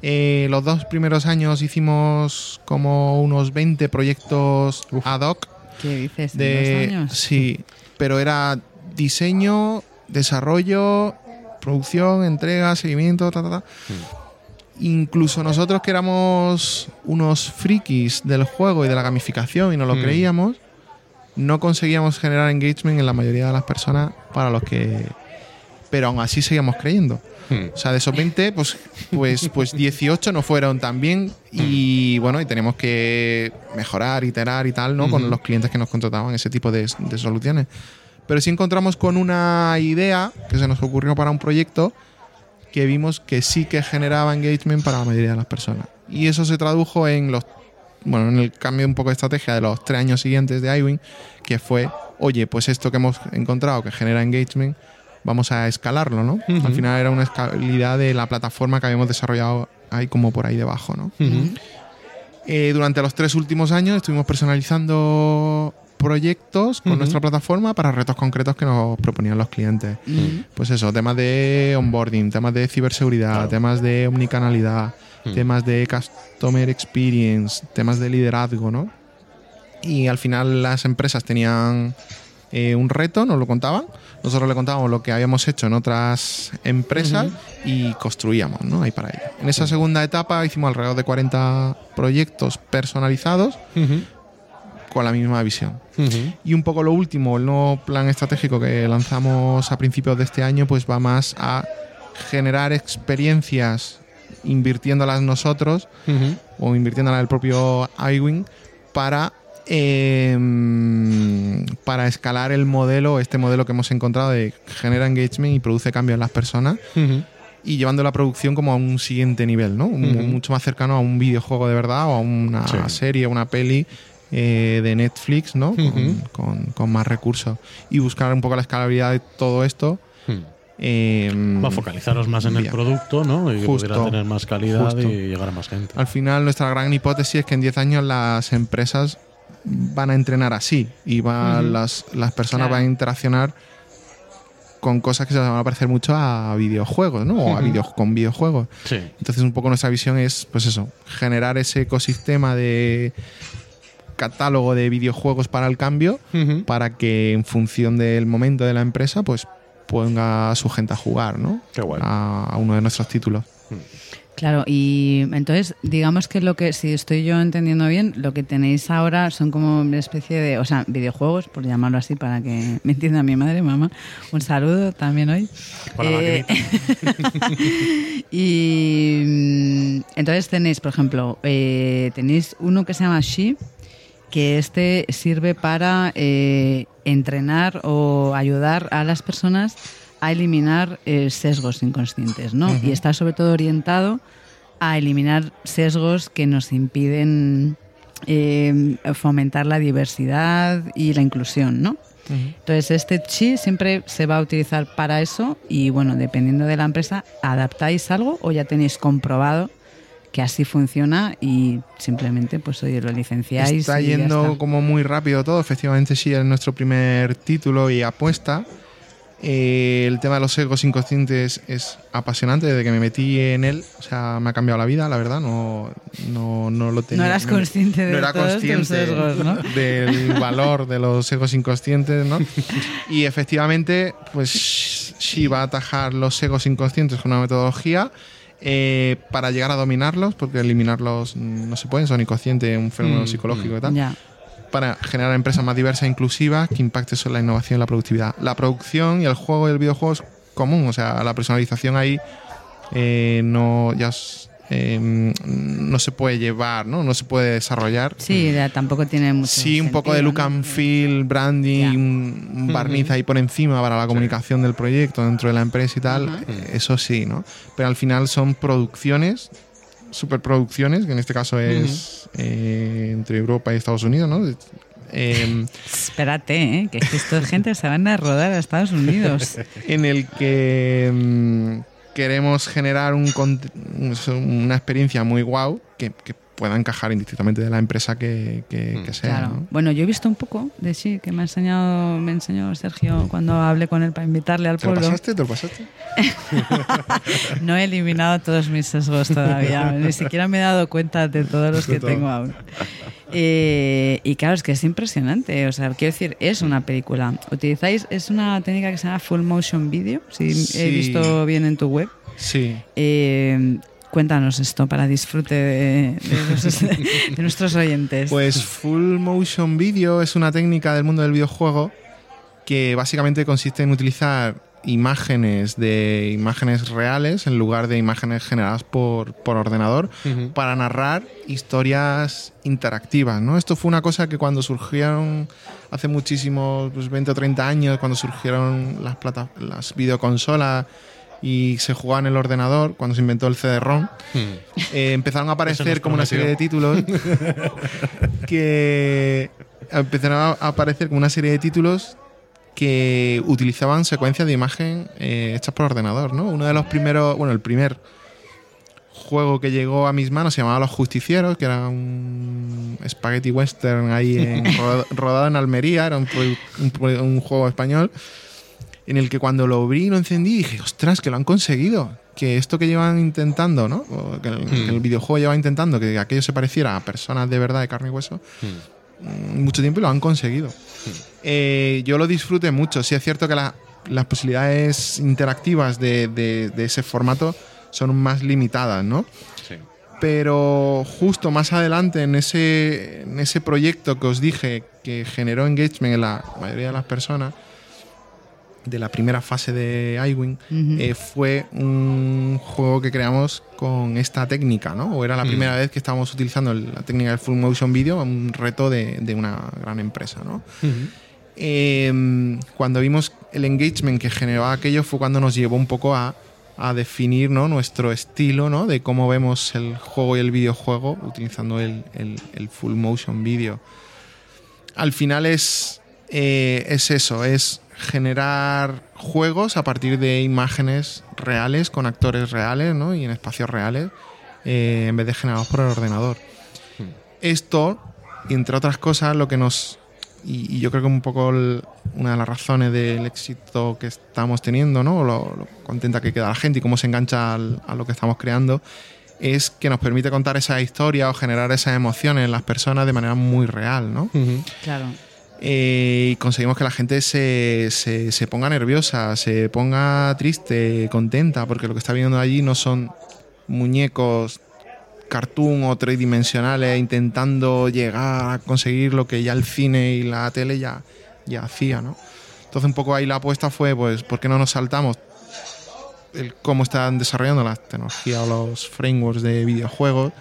Eh, los dos primeros años hicimos como unos 20 proyectos ad hoc. ¿Qué dices? ¿En De, dos años? Sí, pero era diseño, desarrollo, producción, entrega, seguimiento, ta, ta, ta. Incluso nosotros que éramos unos frikis del juego y de la gamificación y no lo Mm. creíamos, no conseguíamos generar engagement en la mayoría de las personas para los que... Pero aún así seguíamos creyendo. Hmm. O sea, de esos 20, pues, pues, pues 18 no fueron tan bien y bueno, y tenemos que mejorar, iterar y tal, ¿no? Con los clientes que nos contrataban ese tipo de, de soluciones. Pero sí encontramos con una idea que se nos ocurrió para un proyecto que vimos que sí que generaba engagement para la mayoría de las personas. Y eso se tradujo en los bueno, en el cambio un poco de estrategia de los tres años siguientes de iWing, que fue, oye, pues esto que hemos encontrado que genera engagement, vamos a escalarlo, ¿no? Al final era una escalabilidad de la plataforma que habíamos desarrollado ahí como por ahí debajo, ¿no? Eh, durante los tres últimos años estuvimos personalizando proyectos con nuestra plataforma para retos concretos que nos proponían los clientes. Pues eso, temas de onboarding, temas de ciberseguridad, Claro. temas de omnicanalidad, temas de customer experience, temas de liderazgo, ¿no? Y al final las empresas tenían eh, un reto, nos lo contaban. Nosotros le contábamos lo que habíamos hecho en otras empresas y construíamos, ¿no? Ahí para ello. En esa segunda etapa hicimos alrededor de 40 proyectos personalizados. Con la misma visión. Y un poco lo último, el nuevo plan estratégico que lanzamos a principios de este año, pues va más a generar experiencias invirtiéndolas nosotros o invirtiéndolas el propio iWing para, em, para escalar el modelo, este modelo que hemos encontrado de genera engagement y produce cambio en las personas y llevando la producción como a un siguiente nivel, ¿no? Mucho más cercano a un videojuego de verdad o a una Sí. serie, una peli eh, de Netflix, ¿no? Con- con, con más recursos. Y buscar un poco la escalabilidad de todo esto. Eh, Va a focalizaros más en el producto, ¿no? Y que Justo. pudiera tener más calidad Justo. y llegar a más gente. al final, nuestra gran hipótesis es que en 10 años las empresas van a entrenar así y va- Ujú. las, las personas Claro. van a interaccionar con cosas que se van a parecer mucho a videojuegos, ¿no? O a video- con videojuegos. Sí. Entonces, un poco nuestra visión es, pues eso, generar ese ecosistema de catálogo de videojuegos para el cambio, para que en función del momento de la empresa, pues ponga a su gente a jugar, ¿no? Qué guay. A, a uno de nuestros títulos. Claro, y entonces, digamos que lo que, si estoy yo entendiendo bien, lo que tenéis ahora son como una especie de, o sea, videojuegos, por llamarlo así, para que me entienda mi madre, mamá. Un saludo también hoy. Para la Eh, y mm, entonces tenéis, por ejemplo, eh, tenéis uno que se llama She, que este sirve para eh, entrenar o ayudar a las personas a eliminar eh, sesgos inconscientes, ¿no? Y está sobre todo orientado a eliminar sesgos que nos impiden eh, fomentar la diversidad y la inclusión, ¿no? Entonces, este chi siempre se va a utilizar para eso y, bueno, dependiendo de la empresa, ¿adaptáis algo o ya tenéis comprobado que así funciona y simplemente, pues, oye, lo licenciáis? Está y ya yendo está? como muy rápido todo. Efectivamente, sí, es nuestro primer título y apuesta. Eh, el tema de los sesgos inconscientes es apasionante desde que me metí en él. O sea, me ha cambiado la vida, la verdad. No, no, no lo tenía. No eras consciente de no era todos tus sesgos, ¿no? del valor de los sesgos inconscientes, ¿no? Y efectivamente, pues sí va a atajar los sesgos inconscientes con una metodología eh, para llegar a dominarlos, porque eliminarlos no se pueden, son inconscientes, un fenómeno Mm, psicológico y tal Ya. para generar empresas más diversas e inclusivas que impacten sobre la innovación y la productividad. La producción y el juego y el videojuego es común, o sea, la personalización ahí eh, no ya es, eh, no se puede llevar, ¿no? No se puede desarrollar. Sí, ya tampoco tiene mucho Sí, un poco de look ¿no? and feel, branding, un, barniz ahí por encima para la comunicación del proyecto dentro de la empresa y tal, eh, eso sí, ¿no? Pero al final son producciones, superproducciones, que en este caso es eh, entre Europa y Estados Unidos, ¿no? Em, Espérate, ¿eh? que es que esta gente se van a rodar a Estados Unidos. en el que mm, queremos generar un una experiencia muy guau que, que pueda encajar indistintamente de la empresa que, que- que sea. Claro. ¿no? Bueno, yo he visto un poco de sí que me ha enseñado, me enseñó Sergio cuando hablé con él para invitarle al ¿Te lo pueblo. pasaste? ¿Te lo pasaste? No he eliminado todos mis sesgos todavía, ni siquiera me he dado cuenta de todos los que tengo aún. Eh, y claro, es que es impresionante. O sea, quiero decir, es una película. Utilizáis, es una técnica que se llama full motion video, si he visto bien en tu web. Sí. Eh, cuéntanos esto para disfrute de, de nuestros oyentes. Pues full motion video es una técnica del mundo del videojuego que básicamente consiste en utilizar imágenes de imágenes reales en lugar de imágenes generadas por, por ordenador para narrar historias interactivas, ¿no? Esto fue una cosa que cuando surgieron hace muchísimos, pues 20 o 30 años, cuando surgieron las, plata- las videoconsolas y se jugaba en el ordenador cuando se inventó el CD-ROM. Hmm. Eh, empezaron a aparecer como una serie de títulos que empezaron a aparecer como una serie de títulos que utilizaban secuencias de imagen eh, hechas por ordenador, ¿no? Uno de los primeros, bueno, el primer juego que llegó a mis manos se llamaba Los Justicieros, que era un spaghetti western ahí en- roda- rodado en Almería, era un, juego español, en el que cuando lo abrí y lo encendí dije, ostras, que lo han conseguido, que esto que llevan intentando, ¿no? O que, el, que el videojuego lleva intentando que aquello se pareciera a personas de verdad de carne y hueso, Hmm. mm, mucho tiempo y lo han conseguido. Eh, yo lo disfruté mucho. Sí es cierto que la- las posibilidades interactivas de, de- de ese formato son más limitadas, ¿no? Sí. Pero justo más adelante en ese, en ese proyecto que os dije que generó engagement en la mayoría de las personas, de la primera fase de iWing, Ujú. eh, fue un juego que creamos con esta técnica, ¿no? O era la Mm. primera vez que estábamos utilizando la técnica del full motion video, un reto de, de una gran empresa, ¿no? Eh, cuando vimos el engagement que generaba aquello fue cuando nos llevó un poco a, a definir ¿no? nuestro estilo ¿no? de cómo vemos el juego y el videojuego utilizando el, el- el full motion video. Al final es, eh, es eso, es generar juegos a partir de imágenes reales con actores reales ¿no? y en espacios reales eh, en vez de generados por el ordenador. Esto, entre otras cosas, lo que nos y, y yo creo que un poco el- una de las razones del éxito que estamos teniendo, ¿no? Lo, lo contenta que queda la gente y cómo se engancha al- a lo que estamos creando, es que nos permite contar esa historia o generar esas emociones en las personas de manera muy real, ¿no? Claro. Eh, y conseguimos que la gente se, se- se ponga nerviosa, se ponga triste, contenta, porque lo que está viendo allí no son muñecos cartoon o tridimensionales intentando llegar a conseguir lo que ya el cine y la tele ya, ya hacía, ¿no? Entonces un poco ahí la apuesta fue, pues, ¿por qué no nos saltamos el cómo están desarrollando las tecnologías o los frameworks de videojuegos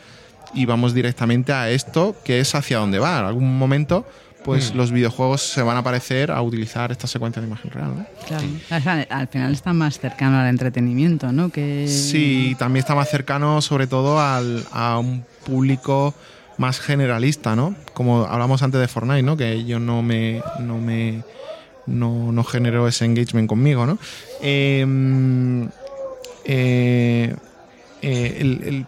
y vamos directamente a esto que es hacia dónde va. En algún momento, pues los videojuegos se van a parecer a utilizar esta secuencia de imagen real. ¿no? Claro. Al final- Al final está más cercano al entretenimiento, ¿no? Que... Sí, también está más cercano sobre todo al- a un público más generalista, ¿no? Como hablamos antes de Fortnite, ¿no? Que yo no me, no me no, no generó ese engagement conmigo, ¿no? Em, eh, eh, el- el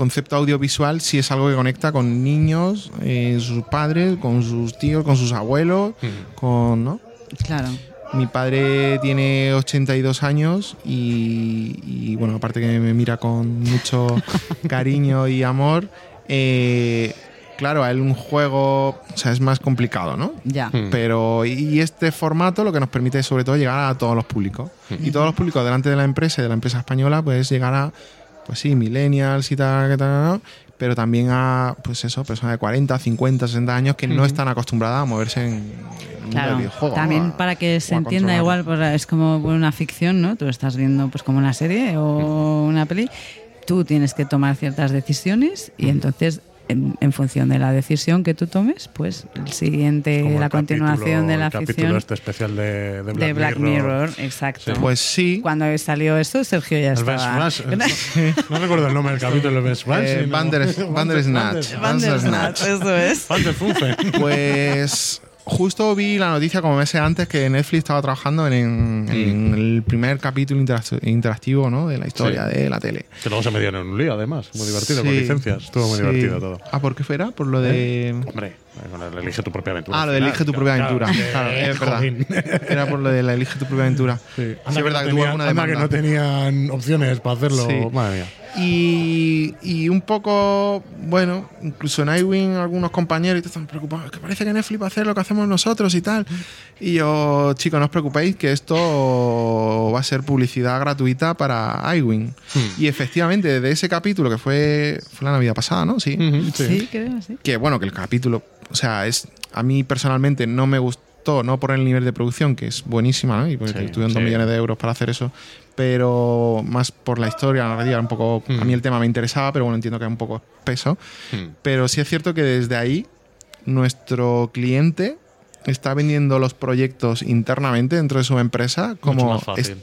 concepto audiovisual sí es algo que conecta con niños, eh, sus padres, con sus tíos, con sus abuelos, con, ¿no? Claro. Mi padre tiene 82 años y, y, bueno, aparte que me mira con mucho cariño y amor, eh, claro, a él un juego o sea, es más complicado, ¿no? Ya. Hmm. Pero y este formato lo que nos permite sobre todo llegar a todos los públicos. Y todos los públicos delante de la empresa y de la empresa española pues llegar a, pues sí, millennials y tal, que tal, pero también a, pues eso, personas de 40, 50, 60 años que no están acostumbradas a moverse en, Claro, del videojuego. también para que se entienda igual, pues, es como una ficción, ¿no? Tú estás viendo pues como una serie o una peli, tú tienes que tomar ciertas decisiones y entonces en, en función de la decisión que tú tomes, pues el siguiente, Como el la continuación capítulo- de la el capítulo ficción este especial de, de Black, de Black Mirror, exacto. Sí. Pues sí, Cuando salió esto, Sergio ya El Best estaba. Smash. eh, No recuerdo el nombre del capítulo, el Best Smash. Eh, Bandersnatch. Bandersnatch. Eso es. Pues justo vi la noticia como meses antes que Netflix estaba trabajando en, en el primer capítulo interacti- interactivo ¿no? de la historia Sí. de la tele. Que luego se metieron en un lío, además. Muy divertido, con Sí, licencias. Estuvo muy sí. divertido todo. Ah, ¿por qué fuera? Por lo de... Hombre, con el elige tu propia aventura. Ah, lo de elige tu propia aventura. que- Claro, es verdad. jolín. Era por lo de la elige tu propia aventura. Sí, Sí, es verdad que tuvo alguna anda que demanda. no tenían opciones para hacerlo. Sí. Madre mía. Y, y un poco, bueno, incluso en iWing algunos compañeros están preocupados, que parece que Netflix va a hacer lo que hacemos nosotros y tal. Y yo, chicos, no os preocupéis que esto va a ser publicidad gratuita para iWing. Y efectivamente, desde ese capítulo que fue, fue la Navidad pasada, ¿no? Sí. Ujú, Sí, creo, sí. Que bueno, que el capítulo, o sea, es a mí personalmente no me gustó, no por el nivel de producción, que es buenísima, ¿no? Y porque Sí, tuvieron dos sí. millones de euros para hacer eso, pero más por la historia, la narrativa, un poco, a mí el tema me interesaba, pero bueno, entiendo que es un poco espeso. Hmm. Pero sí es cierto que desde ahí nuestro cliente está vendiendo los proyectos internamente dentro de su empresa como Mucho más fácil. es-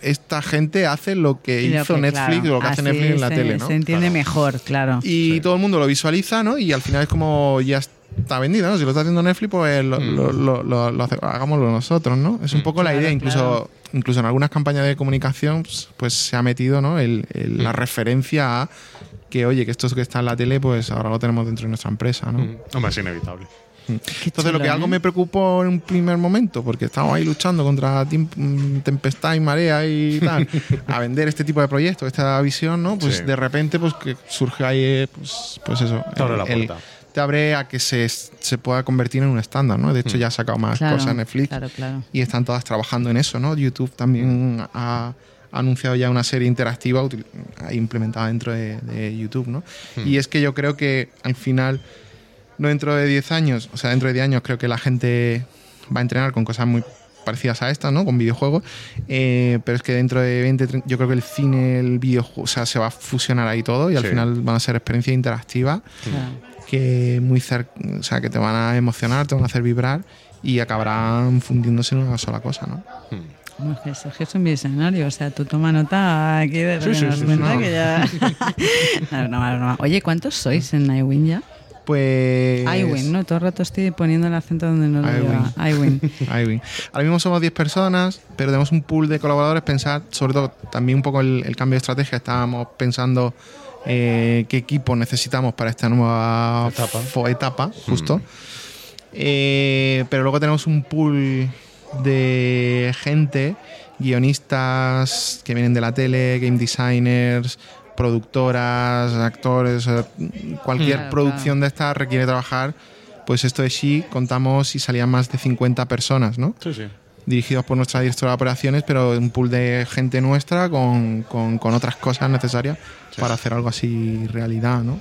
esta gente hace lo que Y lo hizo que, Netflix claro, o lo que hace Netflix en la se- tele, ¿no? Se entiende mejor, claro. Y todo el mundo lo visualiza, ¿no? Y al final es como ya está vendido, ¿no? Si lo está haciendo Netflix, pues lo, Mm. lo- lo- lo- lo hace- hagámoslo nosotros, ¿no? Es un Mm. poco la idea, incluso, claro. incluso en algunas campañas de comunicación, pues, pues se ha metido, ¿no? El- el- La Mm. referencia a que, oye, que esto que está en la tele, pues ahora lo tenemos dentro de nuestra empresa, ¿no? Mm. Hombre, es inevitable. Entonces, lo que algo ¿eh? me preocupó en un primer momento, porque estábamos ahí luchando contra tempestad y marea y tal, a vender este tipo de proyectos, esta visión, ¿no? Pues Sí. de repente, pues que surge ahí, eh, pues, pues eso. Te abre la el- puerta. Te abre a que se, se pueda convertir en un estándar, ¿no? De hecho, Mm. ya ha sacado más Claro, cosas Netflix Claro, claro. y están todas trabajando en eso, ¿no? YouTube también ha, ha anunciado ya una serie interactiva implementada dentro de, de YouTube, ¿no? Y es que yo creo que al final, no dentro de 10 años, o sea, dentro de 10 años creo que la gente va a entrenar con cosas muy parecidas a estas, ¿no? Con videojuegos, eh, pero es que dentro de 20, 30, yo creo que el cine, el videojuego, o sea, se va a fusionar ahí todo y al Sí. final van a ser experiencias interactivas claro. Que muy cer- o sea, que te van a emocionar, te van a hacer vibrar y acabarán fundiéndose en una sola cosa, ¿no? Mm. Que Sergio es un visionario, o sea, tú toma nota aquí de lo Sí, sí, sí, no. que ya... no, no, no. Oye, ¿cuántos sois en iWin ya? Pues iWin, ¿no? Todo el rato estoy poniendo el acento donde no lo lleva. iWin. iWin. Ahora mismo somos 10 personas, pero tenemos un pool de colaboradores. Pensar, sobre todo, también un poco el, el cambio de estrategia. Estábamos pensando eh, qué equipo necesitamos para esta nueva Etapa. etapa, justo. Eh, pero luego tenemos un pool de gente, guionistas que vienen de la tele, game designers, productoras, actores, sea, cualquier Claro, producción de esta requiere trabajar. Pues esto de She contamos y salían más de 50 personas, ¿no? Sí, sí. Dirigidos por nuestra directora de operaciones, pero un pool de gente nuestra con, con- con otras cosas necesarias Sí. para hacer algo así realidad, ¿no?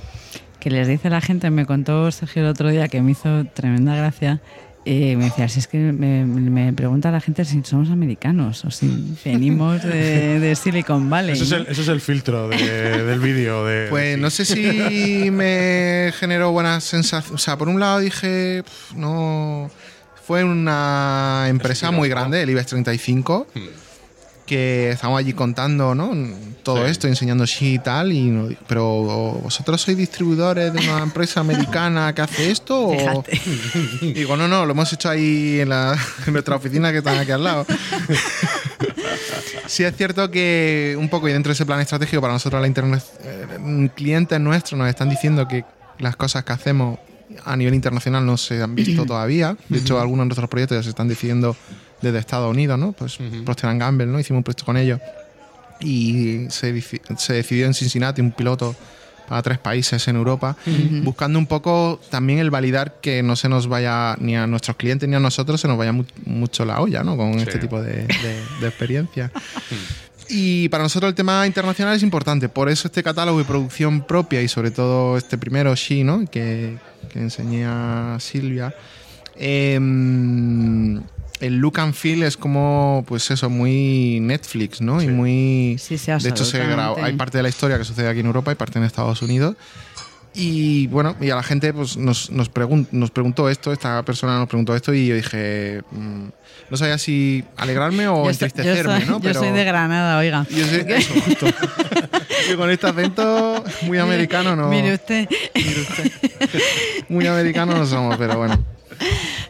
que les dice la gente, me contó Sergio el otro día que me hizo tremenda gracia. Y me decía, si es que me, me pregunta la gente si somos americanos o si venimos de, de Silicon Valley. Ese es el, ese es el filtro de- del vídeo. De, Pues no sé si me generó buenas sensaciones. O sea, por un lado dije, "Pf, no. Fue una empresa muy grande, el IBEX 35, que estamos allí contando, ¿no? Todo Sí. esto, enseñando sí y tal. Y no- pero vosotros sois distribuidores de una empresa americana que hace esto o Fíjate. digo no no lo hemos hecho ahí en, la- en nuestra oficina que están aquí al lado Sí, es cierto que un poco y dentro de ese plan estratégico para nosotros la internet, eh, clientes nuestros nos están diciendo que las cosas que hacemos a nivel internacional no se han visto todavía. De hecho, algunos de nuestros proyectos ya se están decidiendo desde Estados Unidos, ¿no? Pues Ujú. Procter Gamble, ¿no? Hicimos un proyecto con ellos y se, se decidió en Cincinnati un piloto para tres países en Europa, buscando un poco también el validar que no se nos vaya ni a nuestros clientes ni a nosotros se nos vaya mu- mucho la olla, ¿no? Con Sí. este tipo de, de, de experiencias. Y para nosotros el tema internacional es importante, por eso este catálogo y producción propia y sobre todo este primero, She, ¿no? que, que enseñé a Silvia. em, el look and feel es como, pues eso, muy Netflix, ¿no? Y Sí. muy... Sí, sí, de hecho, se grabó, hay parte de la historia que sucede aquí en Europa y parte en Estados Unidos. Y bueno, y a la gente pues, nos, nos, pregun- nos preguntó esto, esta persona nos preguntó esto y yo dije, mm, no sabía si alegrarme o Yo soy- entristecerme, yo soy, ¿no? yo soy de Granada, oiga. Yo sé, eso, justo. Yo con este acento muy americano no. Mire usted. mire usted. Muy americano no somos, pero bueno.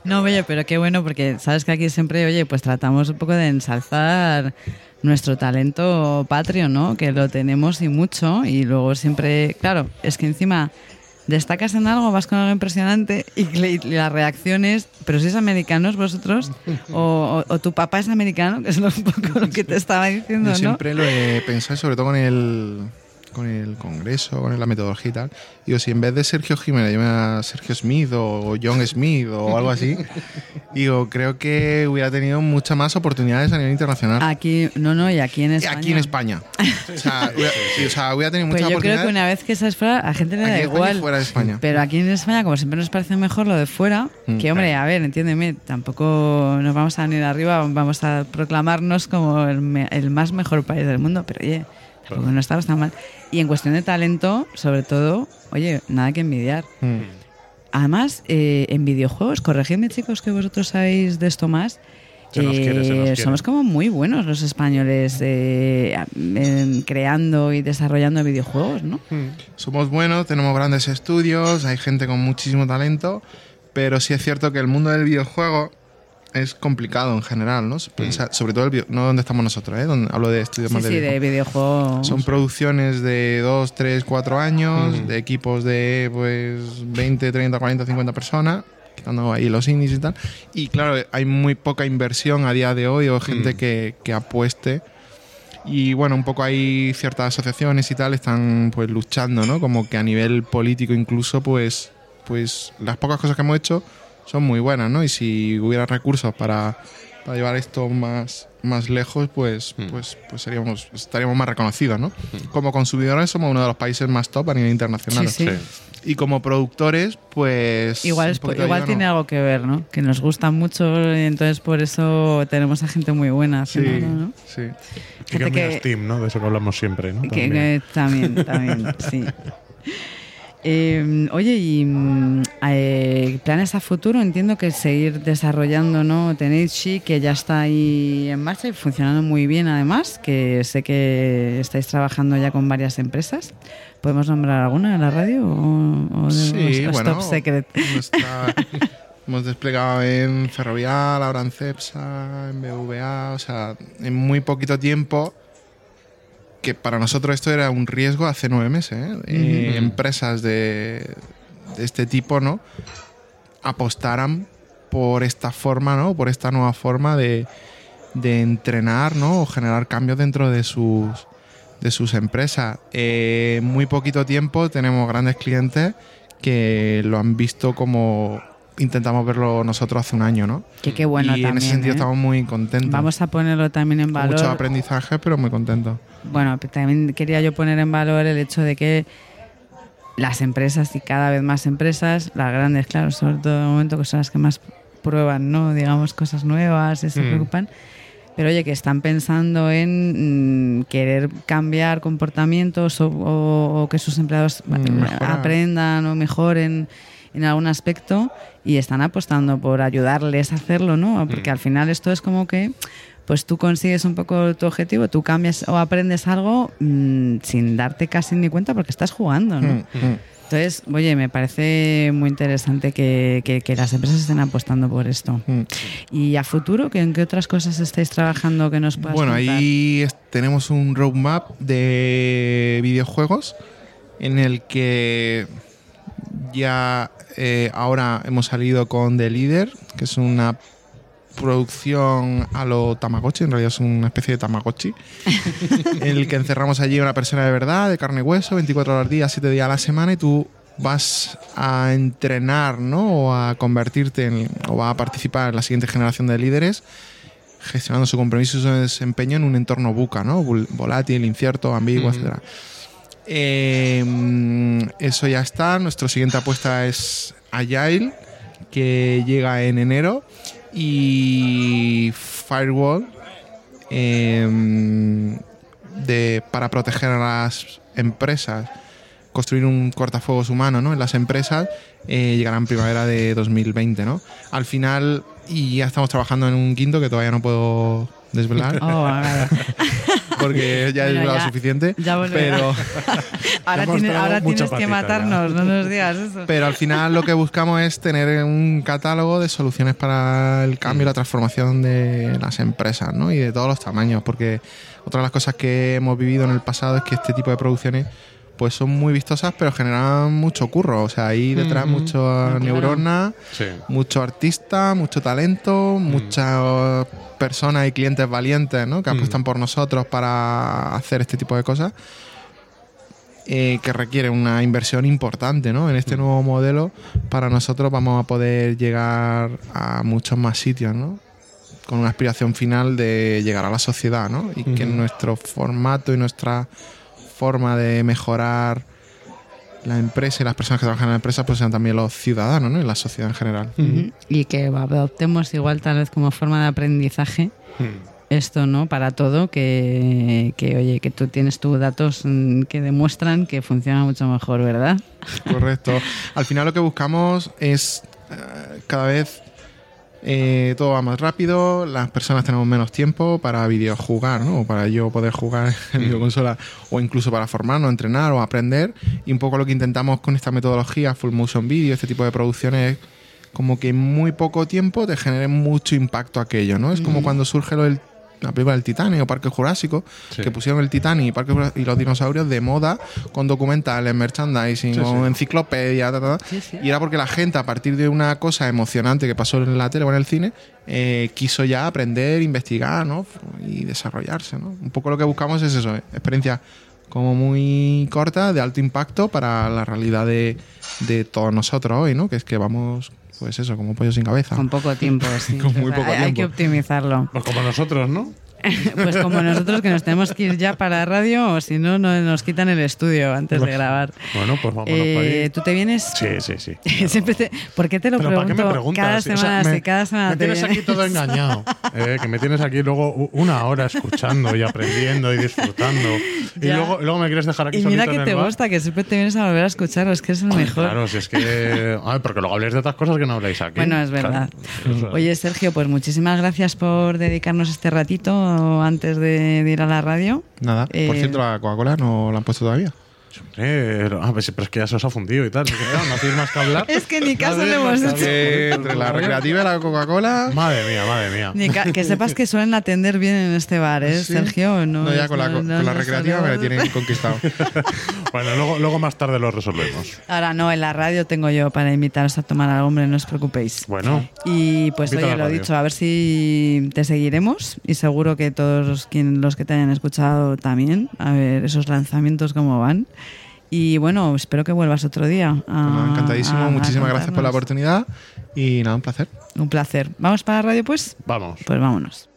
No, oye, pero qué bueno, porque sabes que aquí siempre, oye, pues tratamos un poco de ensalzar nuestro talento patrio, ¿no? Que lo tenemos y mucho, y luego siempre, claro, es que encima destacas en algo, vas con algo impresionante y, y las reacciones, pero si es americanos vosotros, o, o- o tu papá es americano, que es lo- un poco lo que te estaba diciendo, Yo ¿no? siempre lo he pensado, sobre todo con el, con el congreso, con la metodología y tal. Digo, si en vez de Sergio Jiménez llama Sergio Smith o John Smith o algo así, digo, creo que hubiera tenido muchas más oportunidades a nivel internacional. Aquí, no, no, y aquí en Y España. Aquí en España. O sea, hubiera, o sea, hubiera tenido Pues muchas yo creo oportunidades. que una vez que estás fuera, a la gente le da aquí igual. fuera de España. Pero aquí en España, como siempre nos parece mejor lo de fuera, Mm, que hombre, a ver, entiéndeme, tampoco nos vamos a venir arriba, vamos a proclamarnos como el, me- el más mejor país del mundo, pero oye, tampoco Claro. no estamos tan mal. Y en cuestión de talento, sobre todo, oye, nada que envidiar. Mm. Además, eh, en videojuegos, corregidme chicos que vosotros sabéis de esto más, Eh, quiere. somos como muy buenos los españoles eh, creando y desarrollando videojuegos, ¿no? Somos buenos, tenemos grandes estudios, hay gente con muchísimo talento, pero sí es cierto que el mundo del videojuego es complicado en general, ¿no? Piensa- Sobre todo el video- no donde estamos nosotros, ¿eh? Donde hablo de estudios Sí, más sí, de de videojuegos. Son producciones de 2, 3, 4 años, Ujú. de equipos de pues 20, 30, 40, 50 personas, quitando ahí los indies y tal. Y claro, hay muy poca inversión a día de hoy o gente Mm. que, que apueste. Y bueno, un poco hay ciertas asociaciones y tal están pues luchando, ¿no? Como que a nivel político incluso pues pues las pocas cosas que hemos hecho son muy buenas, ¿no? Y si hubiera recursos para, para llevar esto más, más lejos, pues, Mm. pues, pues seríamos, estaríamos más reconocidos, ¿no? Como consumidores somos uno de los países más top a nivel internacional. Sí, sí. Y como productores, pues... Igual, es- igual ayuda, tiene ¿no? algo que ver, ¿no? Que nos gusta mucho y entonces por eso tenemos a gente muy buena Sí, haciéndolo, ¿no? sí. Y que Gente mira que- Steam, ¿no? De eso que hablamos siempre, ¿no? Que- También. que también, también, sí. Eh, oye, y mm, eh, planes a futuro, entiendo que seguir desarrollando, ¿no? Tenéis Chi, que ya está ahí en marcha y funcionando muy bien además, que sé que estáis trabajando ya con varias empresas. ¿Podemos nombrar alguna en la radio o, o Sí, bueno. top secret? nuestra- hemos desplegado en Ferrovial, ahora en Cepsa, en BVA, o sea, en muy poquito tiempo, que para nosotros esto era un riesgo hace nueve meses. ¿eh? Empresas de, de este tipo, ¿no? Apostaran por esta forma, ¿no? Por esta nueva forma de, de entrenar, ¿no? O generar cambios dentro de sus, de sus empresas. Eh, en muy poquito tiempo tenemos grandes clientes que lo han visto como intentamos verlo nosotros hace un año, ¿no? Que qué bueno y en también, ese sentido ¿eh? estamos muy contentos. Vamos a ponerlo también en valor. Mucho aprendizaje, pero muy contentos. Bueno, pero también quería yo poner en valor el hecho de que las empresas y cada vez más empresas, las grandes, claro, sobre todo de momento que son las que más prueban, ¿no? Digamos, cosas nuevas y se Mm. preocupan. Pero oye, que están pensando en mm, querer cambiar comportamientos o, o- o que sus empleados Mm, mejorar. aprendan o mejoren en algún aspecto y están apostando por ayudarles a hacerlo, ¿no? Porque Mm. al final esto es como que pues tú consigues un poco tu objetivo, tú cambias o aprendes algo mm, sin darte casi ni cuenta porque estás jugando, ¿no? Mm, mm. Entonces, oye, me parece muy interesante que, que- que las empresas estén apostando por esto. Mm. ¿Y a futuro, ¿qué- en qué otras cosas estáis trabajando que nos puedas Bueno, contar? ahí tenemos un roadmap de videojuegos en el que ya eh, ahora hemos salido con The Leader, que es una producción a lo Tamagotchi, en realidad es una especie de Tamagotchi, en el que encerramos allí a una persona de verdad, de carne y hueso, 24 horas al día, 7 días a la semana, y tú vas a entrenar, ¿no? O a convertirte en, o a participar en la siguiente generación de líderes gestionando su compromiso y su desempeño en un entorno buca, ¿no? Vol- Volátil, incierto, ambiguo, etcétera. Eh, eso ya está. Nuestra siguiente apuesta es Agile, que llega en enero. Y Firewall, eh, de, para proteger a las empresas, construir un cortafuegos humano ¿no? en las empresas, eh, llegará en primavera de 2020. ¿no? Al final, y ya estamos trabajando en un quinto que todavía no puedo desvelar, Oh. porque ya Bueno, desvelado ya- suficiente. ya pero, ahora tiene- tienes que patita matarnos, no nos digas eso. pero al final lo que buscamos es tener un catálogo de soluciones para el cambio y la transformación de las empresas ¿no? y de todos los tamaños, porque otra de las cosas que hemos vivido en el pasado es que este tipo de producciones pues son muy vistosas pero generan mucho curro, o sea, ahí detrás Ujú. mucho claro. neurona, Sí. mucho artista, mucho talento, muchas personas y clientes valientes ¿no? que Mm. apuestan por nosotros para hacer este tipo de cosas. eh, que requiere una inversión importante ¿no? en este Mm. nuevo modelo. Para nosotros vamos a poder llegar a muchos más sitios, ¿no? con una aspiración final de llegar a la sociedad ¿no? y que nuestro formato y nuestra forma de mejorar la empresa y las personas que trabajan en la empresa pues sean también los ciudadanos ¿no? y la sociedad en general. Y que adoptemos igual tal vez como forma de aprendizaje Mm. esto, ¿no? Para todo, que, que, oye, que tú tienes tus datos mm, que demuestran que funciona mucho mejor, ¿verdad? Correcto. Al final lo que buscamos es eh, cada vez eh, todo va más rápido, las personas tenemos menos tiempo para videojugar, ¿no? O para yo poder jugar en videoconsola o incluso para formarnos, entrenar o aprender. Y un poco lo que intentamos con esta metodología, full motion video, este tipo de producciones, es como que en muy poco tiempo te genere mucho impacto aquello, ¿no? Es como cuando surge lo del la película del Titanic o Parque Jurásico, Sí. que pusieron el Titanic y, Parque y los dinosaurios de moda con documentales, merchandising Sí, o sí. enciclopedia, ta, ta, ta. Sí, sí. y era porque la gente a partir de una cosa emocionante que pasó en la tele o en el cine, eh, quiso ya aprender, investigar ¿no? y desarrollarse. ¿no? Un poco lo que buscamos es eso, ¿eh? experiencia como muy corta, de alto impacto para la realidad de, de todos nosotros hoy, ¿no? que es que vamos, pues eso, como pollo sin cabeza. Con poco tiempo, sí. Con muy Hay- poco hay, hay que tiempo. optimizarlo. Pues como nosotros, ¿no? Pues como nosotros que nos tenemos que ir ya para radio o si no, no nos quitan el estudio antes de grabar. Bueno, pues vámonos Eh. ¿Tú te vienes? Sí, sí, sí. Siempre te- ¿Por qué te lo Pero ¿para qué pregunto me preguntas? cada O sea, semana? me, sí, cada semana me te tienes aquí vienes. todo engañado. eh, que me tienes aquí luego una hora escuchando y aprendiendo y disfrutando. Y luego, luego me quieres dejar aquí Y mira que te gusta, que siempre te vienes a volver a escucharlo, es que es el mejor. Claro, si es que. Ay, porque luego habléis de otras cosas que no habléis aquí. Bueno, es verdad. Claro. Oye, Sergio, pues muchísimas gracias por dedicarnos este ratito antes de, de ir a la radio. Nada, por Eh, cierto, la Coca-Cola no la han puesto todavía. Hombre, a ver, si- pero es que ya se os ha fundido y tal. no hacéis más que hablar. Es que ni caso le hemos hecho. entre la recreativa y la Coca-Cola. Madre mía, madre mía. Que sepas que suelen atender bien en este bar, ¿eh, Sí. Sergio? No, No, ya con la, no- con no- la no recreativa me la tienen conquistado. Bueno, luego, luego más tarde lo resolvemos. Ahora no, en la radio tengo yo para invitaros a tomar algo, hombre, no os preocupéis. Bueno, Y pues oye, lo radio. dicho, a ver si te seguiremos y seguro que todos los, quien, los que te hayan escuchado también, a ver esos lanzamientos cómo van. Y bueno, espero que vuelvas otro día. a- Pues encantadísimo. a- a Muchísimas gracias por la oportunidad. Y nada, un placer. Un placer. ¿Vamos para la radio pues? vamos. Pues vámonos.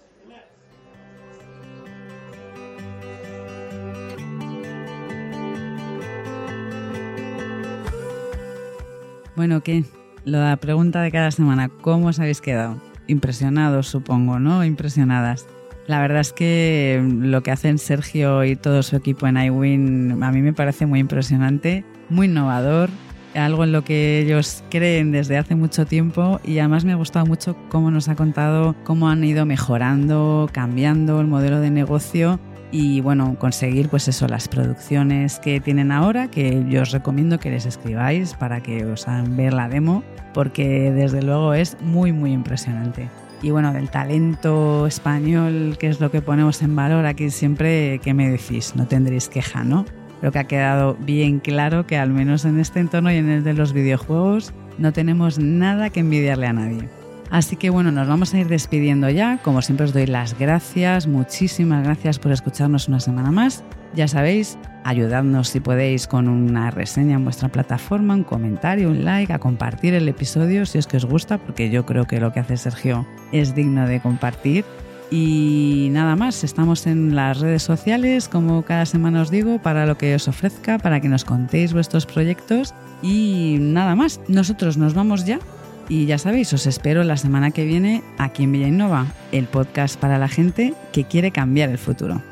Bueno, ¿qué? La pregunta de cada semana, ¿cómo os habéis quedado? Impresionados, supongo, ¿no? Impresionadas. La verdad es que lo que hacen Sergio y todo su equipo en iWin a mí me parece muy impresionante, muy innovador, algo en lo que ellos creen desde hace mucho tiempo y además me ha gustado mucho cómo nos ha contado cómo han ido mejorando, cambiando el modelo de negocio y bueno, conseguir pues eso, las producciones que tienen ahora, que yo os recomiendo que les escribáis para que os hagan ver la demo, porque desde luego es muy muy impresionante. Y bueno, del talento español, que es lo que ponemos en valor aquí siempre, ¿qué me decís? No tendréis queja, ¿no? Creo que ha quedado bien claro que al menos en este entorno y en el de los videojuegos no tenemos nada que envidiarle a nadie. Así que bueno, nos vamos a ir despidiendo ya. Como siempre os doy las gracias, muchísimas gracias por escucharnos una semana más. Ya sabéis, ayudadnos si podéis con una reseña en vuestra plataforma, un comentario, un like, a compartir el episodio si es que os gusta, porque yo creo que lo que hace Sergio es digno de compartir. Y nada más, estamos en las redes sociales, como cada semana os digo, para lo que os ofrezca, para que nos contéis vuestros proyectos. Y nada más, nosotros nos vamos ya. Y ya sabéis, os espero la semana que viene aquí en Villa Innova, el podcast para la gente que quiere cambiar el futuro.